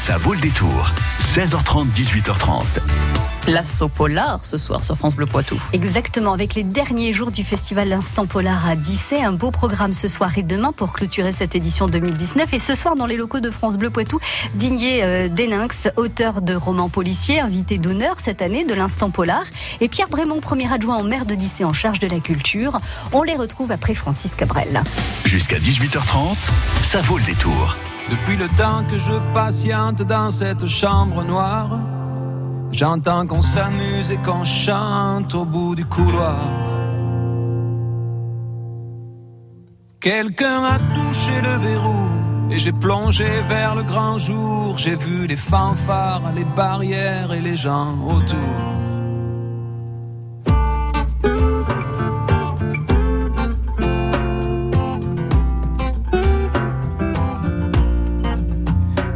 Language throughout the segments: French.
Ça vaut le détour. 16h30, 18h30. L'assaut polar ce soir sur France Bleu Poitou. Exactement, avec les derniers jours du festival L'Instant Polar à Dissay. Un beau programme ce soir et demain pour clôturer cette édition 2019. Et ce soir, dans les locaux de France Bleu Poitou, Digné euh, Deninx, auteur de romans policiers, invité d'honneur cette année de l'Instant Polar. Et Pierre Brémond, premier adjoint au maire de Dissay en charge de la culture. On les retrouve après Francis Cabrel. Jusqu'à 18h30, ça vaut le détour. Depuis le temps que je patiente dans cette chambre noire, j'entends qu'on s'amuse et qu'on chante au bout du couloir. Quelqu'un a touché le verrou et j'ai plongé vers le grand jour. J'ai vu les fanfares, les barrières et les gens autour.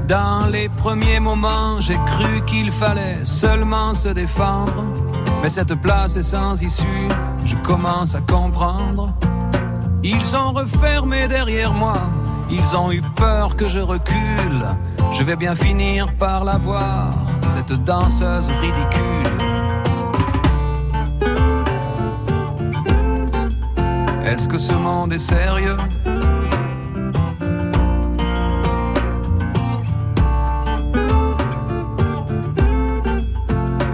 Dans les premiers moments, j'ai cru qu'il fallait seulement se défendre. Mais cette place est sans issue, je commence à comprendre. Ils ont refermé derrière moi, ils ont eu peur que je recule. Je vais bien finir par la voir, cette danseuse ridicule. Est-ce que ce monde est sérieux?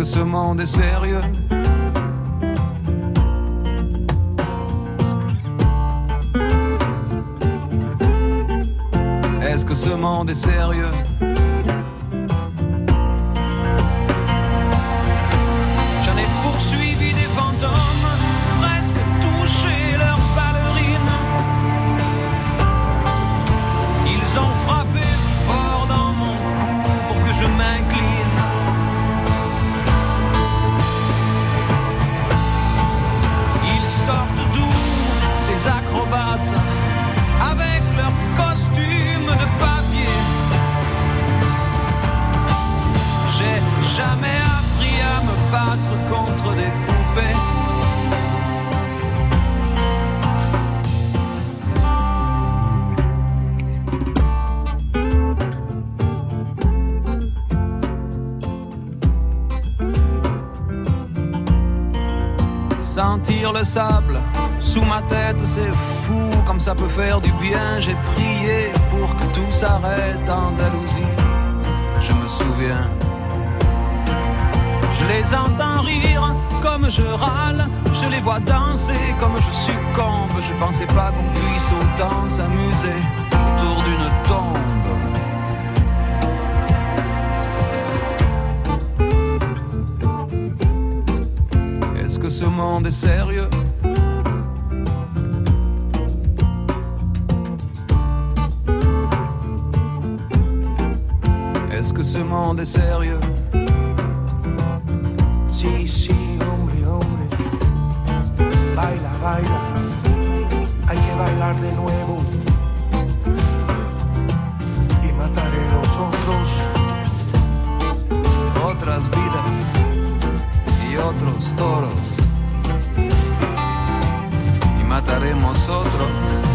Que ce monde est sérieux. Est-ce que ce monde est sérieux? Avec leurs costumes de papier. J'ai jamais appris à me battre contre des poupées. Sentir le sable sous ma tête, c'est fou comme ça peut faire du bien. J'ai prié pour que tout s'arrête en Andalousie. Je me souviens. Je les entends rire comme je râle. Je les vois danser comme je succombe. Je pensais pas qu'on puisse autant s'amuser autour d'une tombe. Est-ce que ce monde est sérieux? Ce monde sérieux sí, hombre, hombre. Baila, baila. Hay que bailar de nuevo. Y mataré los otros. Otras vidas y otros toros. Y mataremos otros.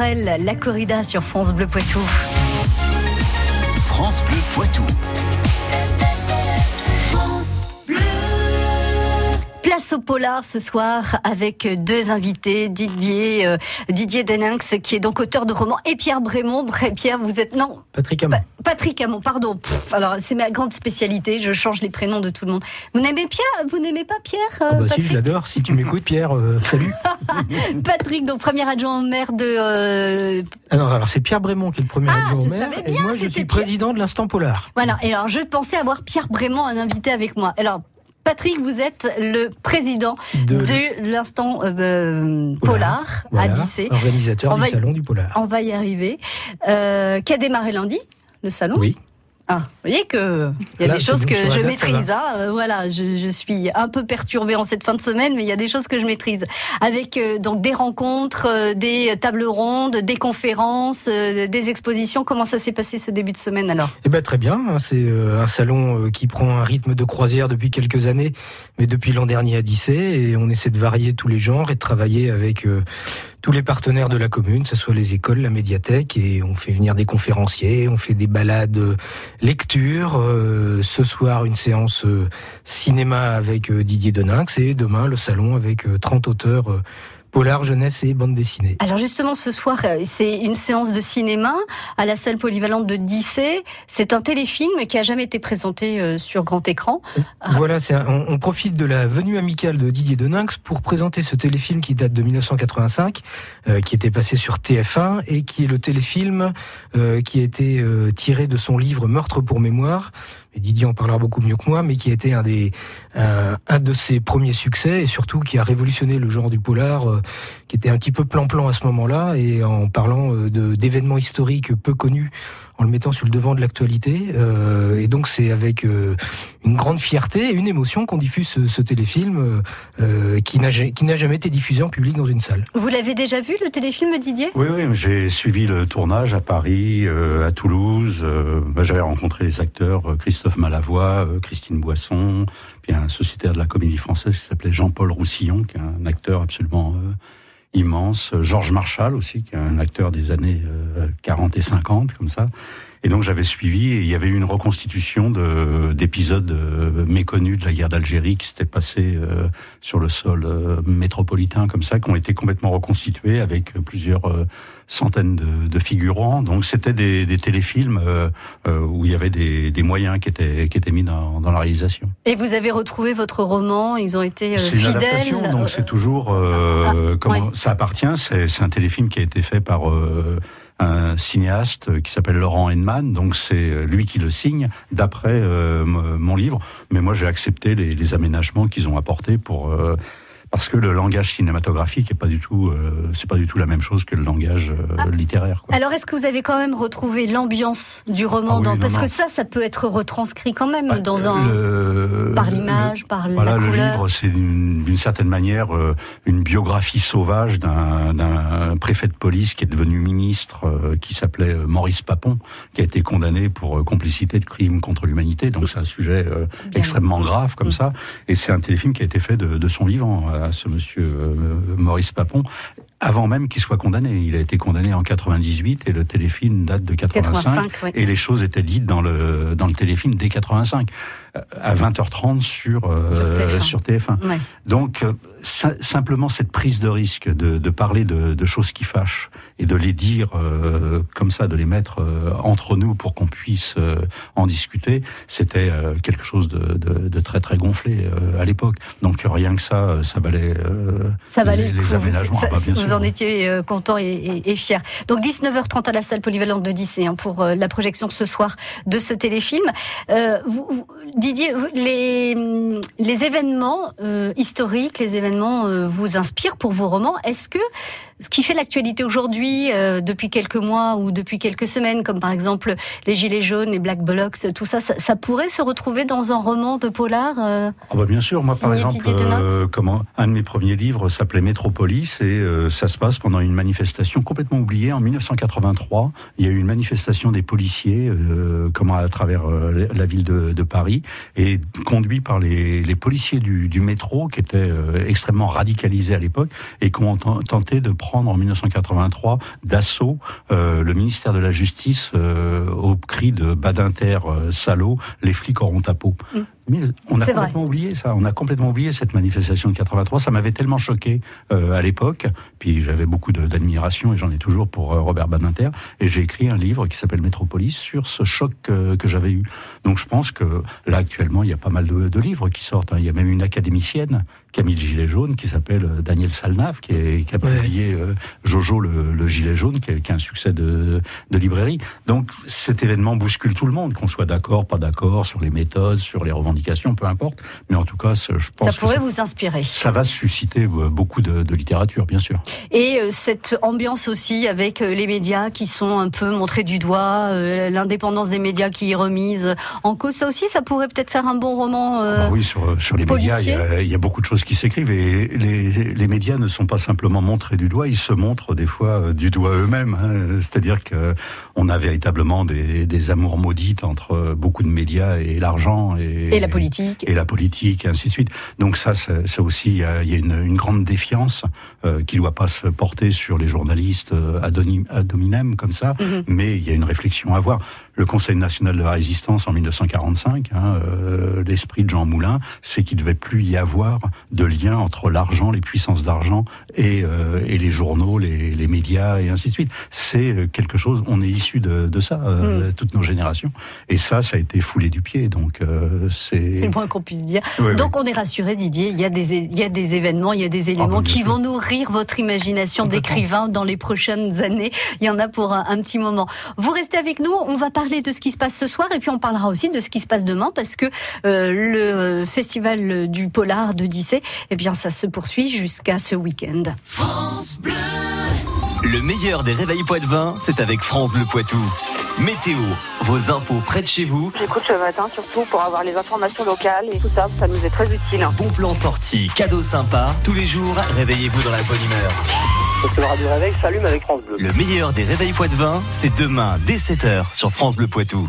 La corrida sur France Bleu Poitou. France Bleu Poitou. Place au polar ce soir avec deux invités, Didier, euh, Didier Deninx qui est donc auteur de romans et Pierre Brémond. Bré- Pierre, vous êtes non Patrick Hamon. Pa- Patrick Hamon, pardon. Pff, alors c'est ma grande spécialité, je change les prénoms de tout le monde. Vous n'aimez Pierre Vous n'aimez pas Pierre euh, Ah bah si, Patrick je l'adore. Si tu m'écoutes, Pierre, euh, salut. Patrick, donc premier adjoint au maire de euh, Alors, alors c'est Pierre Brémont qui est le premier Ah, adjoint au maire. savais et bien, moi, je suis Pierre. président de l'Instant Polar. Voilà, et alors je pensais avoir Pierre Brémond, un invité avec moi. Alors, Patrick, vous êtes le président De- de l'instant euh, euh, Polar, à Dissé. Organisateur On du va Salon du Polar. On va y arriver. Euh, qui a démarré lundi, le salon Oui. Ah, vous voyez que il y a Là, des choses que je maîtrise. hein. Euh, voilà, je, je suis un peu perturbée en cette fin de semaine, mais il y a des choses que je maîtrise. Avec euh, donc des rencontres, euh, des tables rondes, des conférences, des expositions. Comment ça s'est passé ce début de semaine alors? Eh ben très bien. hein, C'est un salon qui prend un rythme de croisière depuis quelques années, mais depuis l'an dernier à Dissé, et on essaie de varier tous les genres et de travailler avec tous les partenaires de la commune, que ce soit les écoles, la médiathèque, et on fait venir des conférenciers, on fait des balades lecture. euh, ce soir, une séance euh, cinéma avec euh, Didier Deninx, et demain, le salon avec euh, 30 auteurs polar, jeunesse et bande dessinée. Alors justement, ce soir, euh, c'est une séance de cinéma à la salle polyvalente de Dissé. C'est un téléfilm qui a jamais été présenté euh, sur grand écran. Voilà, c'est un- on, on profite de la venue amicale de Didier Deninx pour présenter ce téléfilm qui date de 1985, euh, qui était passé sur TF1 et qui est le téléfilm euh, qui a été euh, tiré de son livre Meurtre pour mémoire. Et Didier en parlera beaucoup mieux que moi, mais qui a été un des un, un de ses premiers succès et surtout qui a révolutionné le genre du polar, euh, qui était un petit peu plan-plan à ce moment-là et en parlant euh, d'événements historiques peu connus en le mettant sur le devant de l'actualité. Euh, et donc c'est avec euh, une grande fierté et une émotion qu'on diffuse ce, ce téléfilm euh, euh, qui n'a jamais été diffusé en public dans une salle. Vous l'avez déjà vu le téléfilm, Didier? Oui, oui, j'ai suivi le tournage à Paris, euh, à Toulouse. Euh, bah, J'avais rencontré les acteurs Christophe Malavoie, euh, Christine Boisson, puis un sociétaire de la comédie française qui s'appelait Jean-Paul Roussillon, qui est un acteur absolument euh, immense. Euh, Georges Marchal aussi, qui est un acteur des années euh, 40 et 50, comme ça. Et donc j'avais suivi et il y avait eu une reconstitution de- d'épisodes euh, méconnus de la guerre d'Algérie qui s'était passé euh, sur le sol euh, métropolitain comme ça, qui ont été complètement reconstitués avec plusieurs centaines de, de figurants. Donc c'était des, des téléfilms où il y avait des, des moyens qui étaient, qui étaient mis dans, dans la réalisation. Et vous avez retrouvé votre roman, ils ont été C'est fidèles. Euh, donc c'est toujours euh, comment ouais. ça appartient. C'est c'est un téléfilm qui a été fait par euh, un cinéaste qui s'appelle Laurent Henman. Donc c'est lui qui le signe d'après euh, mon livre. Mais moi j'ai accepté les, les aménagements qu'ils ont apportés pour euh, parce que le langage cinématographique est pas du tout euh, c'est pas du tout la même chose que le langage euh, Ah. littéraire. Quoi. Alors, est-ce que vous avez quand même retrouvé l'ambiance du roman Ah oui, dans- non, Parce non. que ça, ça peut être retranscrit quand même Bah, dans un... le- par l'image, par Voilà, la le couleur. livre, c'est d'une certaine manière euh, une biographie sauvage d'un préfet de police qui est devenu ministre, euh, qui s'appelait Maurice Papon, qui a été condamné pour complicité de crimes contre l'humanité. Donc c'est un sujet extrêmement grave comme Mm. ça. Et c'est un téléfilm qui a été fait de, de son vivant à ce monsieur euh, Maurice Papon. Avant même qu'il soit condamné, il a été condamné en 98 et le téléfilm date de 85. 85, oui. Et les choses étaient dites dans le dans le téléfilm dès 85 euh, à 20h30 sur euh, Sur TF1. sur TF1. Ouais. Donc simplement cette prise de risque de, de parler de, de choses qui fâchent et de les dire euh, comme ça, de les mettre euh, entre nous pour qu'on puisse euh, en discuter, c'était quelque chose de, très très gonflé à l'époque. Donc rien que ça, ça valait Ça valait les, les aménagements. Ça- Ah bah, vous sûr. en étiez euh, content et, et- et fier. Donc 19h30 à la salle polyvalente de Dissé hein, pour la projection ce soir de ce téléfilm. Vous, vous- Didier, les, les événements historiques, les événements euh, vous inspirent pour vos romans. Est-ce que ce qui fait l'actualité aujourd'hui, euh, depuis quelques mois ou depuis quelques semaines, comme par exemple les Gilets jaunes, les Black Blocs, tout ça, ça, ça pourrait se retrouver dans un roman de polar euh, Ah bah bien sûr, moi par exemple, euh, comment, un de mes premiers livres s'appelait Métropolis et ça se passe pendant une manifestation complètement oubliée en 1983. Il y a eu une manifestation des policiers comment à travers la ville de, de Paris et conduit par les, les policiers du, du métro qui étaient extrêmement radicalisés à l'époque et qui ont ten- tenté de prendre en 1983 d'assaut euh, le ministère de la Justice euh, au cri de Badinter, euh, salaud, les flics auront ta peau. Mm. On a vrai. complètement oublié ça. On a complètement oublié cette manifestation de 83. Ça m'avait tellement choqué euh, à l'époque. Puis j'avais beaucoup d'admiration et j'en ai toujours pour euh, Robert Badinter. Et j'ai écrit un livre qui s'appelle Métropolis sur ce choc que, que j'avais eu. Donc je pense que là actuellement il y a pas mal de, de livres qui sortent. hein. Il y a même une académicienne, Camille Gilet jaune, qui s'appelle euh, Daniel Salnave, qui, est- qui a Ouais. publié euh, Jojo le, le gilet jaune, qui, est- qui est un succès de, de librairie. Donc cet événement bouscule tout le monde, qu'on soit d'accord, pas d'accord sur les méthodes, sur les revendications, peu importe. Mais en tout cas, je pense Ça que pourrait ça, vous inspirer. ça va susciter euh, beaucoup de, de littérature, bien sûr. Et euh, cette ambiance aussi avec euh, les médias qui sont un peu montrés du doigt, euh, l'indépendance des médias qui est remise en cause, ça aussi, ça pourrait peut-être faire un bon roman. euh, Bah oui, sur, sur les médias, il y, a, il y a beaucoup de choses qui s'écrivent et les, les médias ne sont pas simplement montrés du doigt, ils se montrent des fois du doigt eux-mêmes. hein. C'est-à-dire que on a véritablement des, des amours maudites entre beaucoup de médias et l'argent et, Et la politique. et la politique et ainsi de suite. Donc ça, ça, aussi, il y a, il y a une, une grande défiance euh, qui ne doit pas se porter sur les journalistes euh, ad honim- ad hominem comme ça, Mhm. mais il y a une réflexion à avoir. Le Conseil national de la résistance en 1945, hein, euh, l'esprit de Jean Moulin, c'est qu'il ne devait plus y avoir de lien entre l'argent, les puissances d'argent et, euh, et les journaux, les, les médias et ainsi de suite. C'est euh, quelque chose, on est issu de, de ça, euh, toutes nos générations. Et ça, ça a été foulé du pied. Donc euh, C'est le moins qu'on puisse dire. Donc on est rassuré, Didier. Il y a des, il y a des événements, il y a des éléments bah, qui vont nourrir votre imagination d'écrivain dans les prochaines années. Il y en a pour un, un petit moment. Vous restez avec nous. On va parler de ce qui se passe ce soir et puis on parlera aussi de ce qui se passe demain parce que euh, le euh, festival du polar de Dissé, eh bien ça se poursuit jusqu'à ce week-end. Le meilleur des réveils Poitvin, c'est avec France Bleu Poitou. Météo, vos infos près de chez vous, J'écoute le matin surtout pour avoir les informations locales et tout ça, ça nous est très utile. bon plan sorti, cadeaux sympas. Tous les jours, réveillez-vous dans la bonne humeur. Parce que le radio réveil s'allume avec France Bleu. Le meilleur des réveils Poitvin, c'est demain dès 7h sur France Bleu Poitou.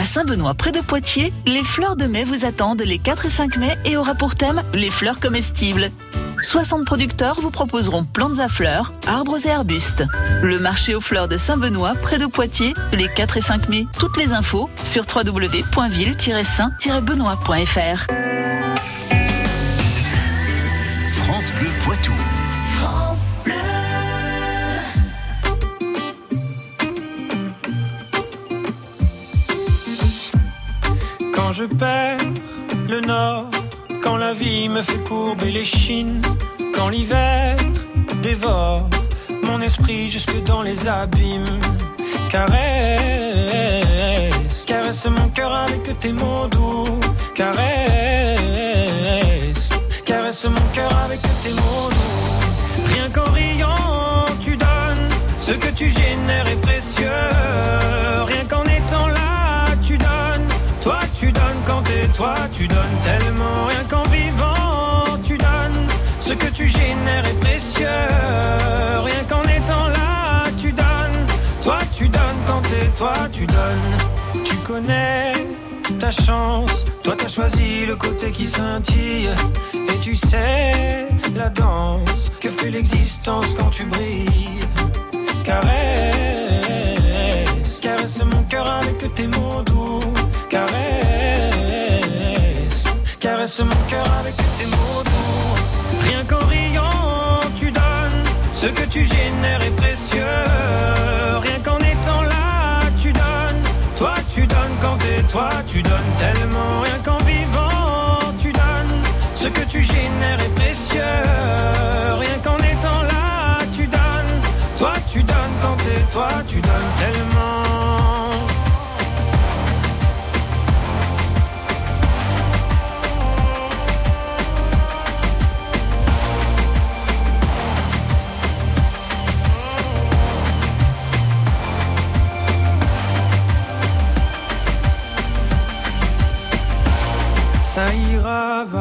À Saint-Benoît, près de Poitiers, les fleurs de mai vous attendent les 4 et 5 mai et aura pour thème les fleurs comestibles. 60 producteurs vous proposeront plantes à fleurs, arbres et arbustes. Le marché aux fleurs de Saint-Benoît, près de Poitiers, les 4 et 5 mai. Toutes les infos sur www.ville-saint-benoît.fr. France Bleu Poitou. Je perds le nord, quand la vie me fait courber les chines, quand l'hiver dévore mon esprit jusque dans les abîmes. Caresse, caresse mon cœur avec tes mots doux. Caresse, caresse mon cœur avec tes mots doux. Rien qu'en riant, tu donnes ce que tu génères est Rien qu'en vivant, tu donnes. Ce que tu génères est précieux. Rien qu'en étant là, tu donnes. Toi, tu donnes quand t'es toi, tu donnes. Tu connais ta chance. Toi, t'as choisi le côté qui scintille. Et tu sais la danse que fait l'existence quand tu brilles. Caresse que tu génères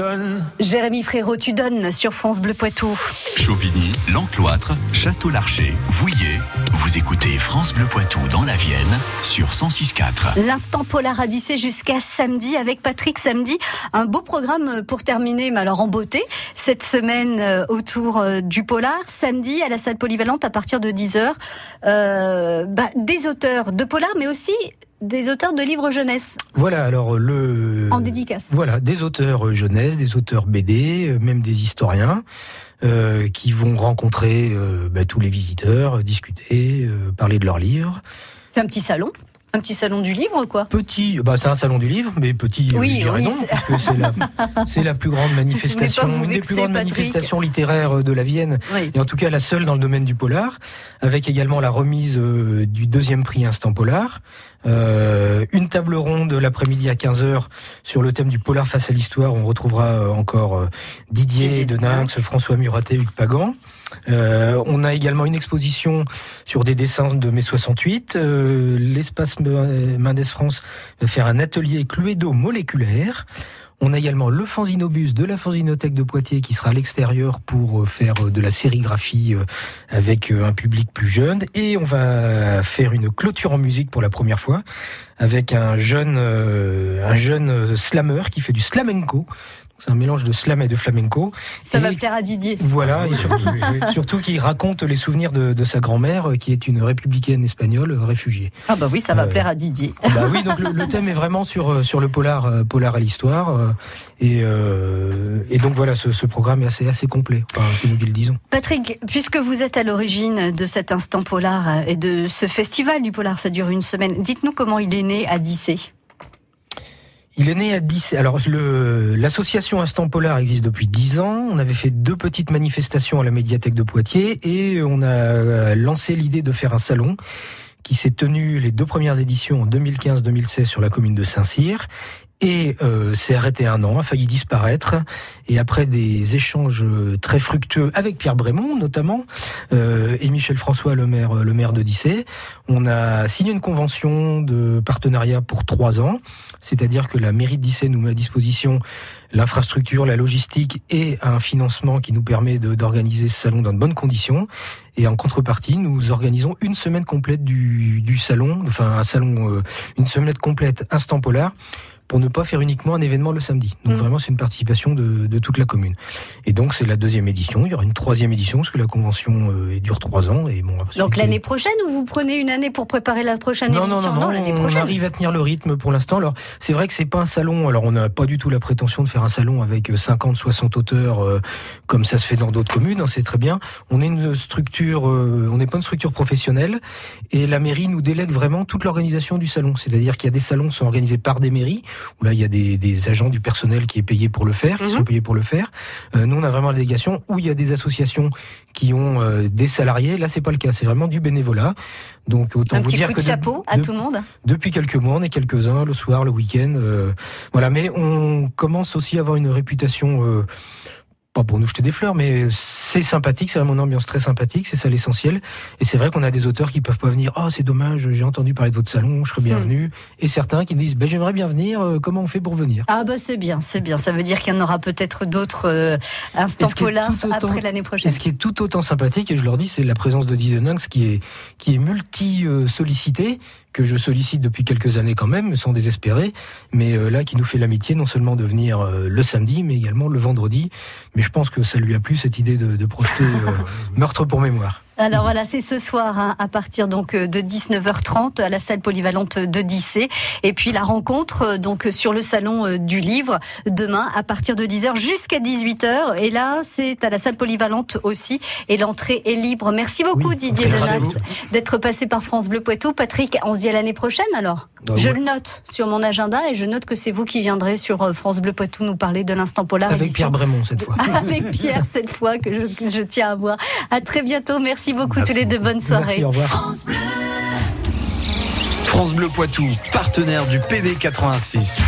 Donnes. Jérémy Frérot, tu donnes sur France Bleu Poitou. Chauvigny, L'Encloître, Château-Larcher, Vouillé. Vous écoutez France Bleu Poitou dans la Vienne sur 106.4. L'instant polar à Dissé jusqu'à samedi avec Patrick samedi. Un beau programme pour terminer, mais alors en beauté, cette semaine euh, autour euh, du polar. Samedi à la salle polyvalente à partir de 10h. Euh, bah, des auteurs de polar, mais aussi des auteurs de livres jeunesse Voilà, alors le. en dédicace. Voilà, des auteurs euh, jeunesse, des auteurs BD, euh, même des historiens, euh, qui vont rencontrer euh, bah, tous les visiteurs, discuter, euh, parler de leurs livres. C'est un petit salon un petit salon du livre, quoi. Petit, bah c'est un salon du livre, mais petit, euh, Oui, je dirais oui, non, c'est- puisque c'est la, c'est la plus grande manifestation, une des plus grandes Patrick. manifestations littéraires euh, de la Vienne, Oui. et en tout cas la seule dans le domaine du polar, avec également la remise euh, du deuxième prix Instant Polar, euh, une table ronde l'après-midi à 15h sur le thème du polar face à l'histoire. On retrouvera encore Didier, Didier de Denain. Ninx, François Muraté, Hugues Pagan. Euh, on a également une exposition sur des dessins de mai 68. Euh, L'espace Me- Mendes France va faire un atelier cluedo moléculaire. On a également le fanzinobus de la fanzinothèque de Poitiers qui sera à l'extérieur pour euh, faire de la sérigraphie avec un public plus jeune. Et on va faire une clôture en musique pour la première fois avec un jeune, un jeune slammer qui fait du slamenco. C'est un mélange de slam et de flamenco. Ça Et- va plaire à Didier. voilà, et surtout, surtout qu'il raconte les souvenirs de, de sa grand-mère, euh, qui est une républicaine espagnole euh, réfugiée. Ah bah oui, ça va Euh, plaire à Didier. Bah oui, donc le, le thème est vraiment sur sur le polar, polar à l'histoire, et euh, et donc voilà, ce, ce programme est assez assez complet. Enfin, c'est nous le disons. Patrick, puisque vous êtes à l'origine de cet instant polar et de ce festival du polar, ça dure une semaine, dites-nous comment il est né à Dissé. Il est né à 10. Alors, l'association Instant Polar existe depuis 10 ans. On avait fait deux petites manifestations à la médiathèque de Poitiers et on a euh, lancé l'idée de faire un salon qui s'est tenu les deux premières éditions en 2015-2016 sur la commune de Saint-Cyr. Et euh, arrêté un an, a failli disparaître. Et après des échanges très fructueux avec Pierre Brémond notamment, euh, et Michel François, le maire, le maire de Dissé, on a signé une convention de partenariat pour trois ans. C'est-à-dire que la mairie de Dissay nous met à disposition l'infrastructure, la logistique et un financement qui nous permet d'organiser ce salon dans de bonnes conditions. Et en contrepartie, nous organisons une semaine complète du, du salon, enfin un salon, euh, une semaine complète instant polar pour ne pas faire uniquement un événement le samedi. Donc Mm. vraiment, c'est une participation de, de toute la commune. Et donc, c'est la deuxième édition. Il y aura une troisième édition parce que la convention euh, dure trois ans. Et bon, Donc l'année prochaine ou vous prenez une année pour préparer la prochaine non, non, édition non, non, l'année on prochaine. arrive à tenir le rythme pour l'instant. Alors, c'est vrai que c'est pas un salon. Alors, on n'a pas du tout la prétention de faire un salon avec 50, 60 auteurs euh, comme ça se fait dans d'autres communes. hein, c'est très bien. On est une structure, euh, on n'est pas une structure professionnelle et la mairie nous délègue vraiment toute l'organisation du salon. C'est-à-dire qu'il y a des salons qui sont organisés par des mairies où là, il y a des, des agents du personnel qui est payé pour le faire, qui Mhm. sont payés pour le faire. Euh, nous, on a vraiment la délégation où il y a des associations qui ont euh, des salariés. Là, c'est pas le cas. C'est vraiment du bénévolat. Donc, autant Un vous petit dire coup de que de- chapeau à tout le monde. depuis quelques mois, on est quelques-uns, le soir, le week-end. euh, voilà, mais on commence aussi à avoir une réputation, euh, pas pour nous jeter des fleurs, mais c'est sympathique, c'est vraiment une ambiance très sympathique, c'est ça l'essentiel. Et c'est vrai qu'on a des auteurs qui peuvent pas venir. Oh, c'est dommage, j'ai entendu parler de votre salon, je serais bienvenu. Et certains qui disent, ben, j'aimerais bien venir, euh, comment on fait pour venir? Ah bah c'est bien, c'est bien. Ça veut dire qu'il y en aura peut-être d'autres euh, instants Et polars après l'année Et prochaine. ce qui est tout autant sympathique, et je leur dis, c'est la présence de Didier Nunx qui est, qui est multi-sollicité, que je sollicite depuis quelques années quand même, sans désespérer, mais euh, là qui nous fait l'amitié non seulement de venir euh, le samedi, mais également le vendredi. Mais je pense que ça lui a plu cette idée de, de projeter euh, Meurtre pour mémoire. Alors voilà, c'est ce soir hein, à partir donc euh, de 19h30 à la salle polyvalente de Dissé. Et puis la rencontre euh, donc sur le salon euh, du livre demain à partir de 10h jusqu'à 18h. Et là, c'est à la salle polyvalente aussi. Et l'entrée est libre. Merci beaucoup Didier Denax d'être passé par France Bleu Poitou. Patrick, on se dit à l'année prochaine alors Ah, Je ouais. le note sur mon agenda et je note que c'est vous qui viendrez sur France Bleu Poitou nous parler de l'instant polar. Avec édition Pierre Brémond cette fois. avec Pierre cette fois que je, que je tiens à voir. À très bientôt. Merci beaucoup Merci tous les deux. Bonne soirée. Merci, au revoir. France Bleu Poitou, partenaire du PB 86.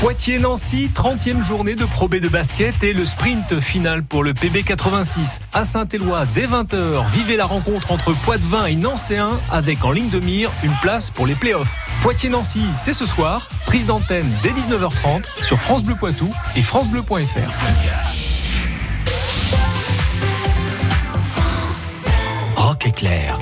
Poitiers-Nancy, 30e journée de Pro B de basket et le sprint final pour le PB 86. À Saint-Éloi, dès 20h, vivez la rencontre entre Poitvin et Nancéen avec en ligne de mire une place pour les playoffs. Poitiers-Nancy, c'est ce soir. Prise d'antenne dès 19h30 sur France Bleu Poitou et francebleu.fr.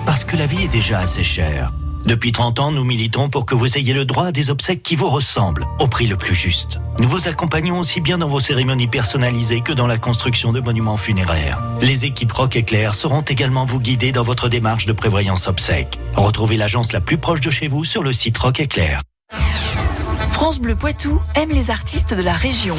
Parce que la vie est déjà assez chère. Depuis 30 ans, nous militons pour que vous ayez le droit à des obsèques qui vous ressemblent, au prix le plus juste. Nous vous accompagnons aussi bien dans vos cérémonies personnalisées que dans la construction de monuments funéraires. Les équipes Rock Éclair seront également vous guider dans votre démarche de prévoyance obsèques. Retrouvez l'agence la plus proche de chez vous sur le site Rock Éclair. France Bleu Poitou aime les artistes de la région.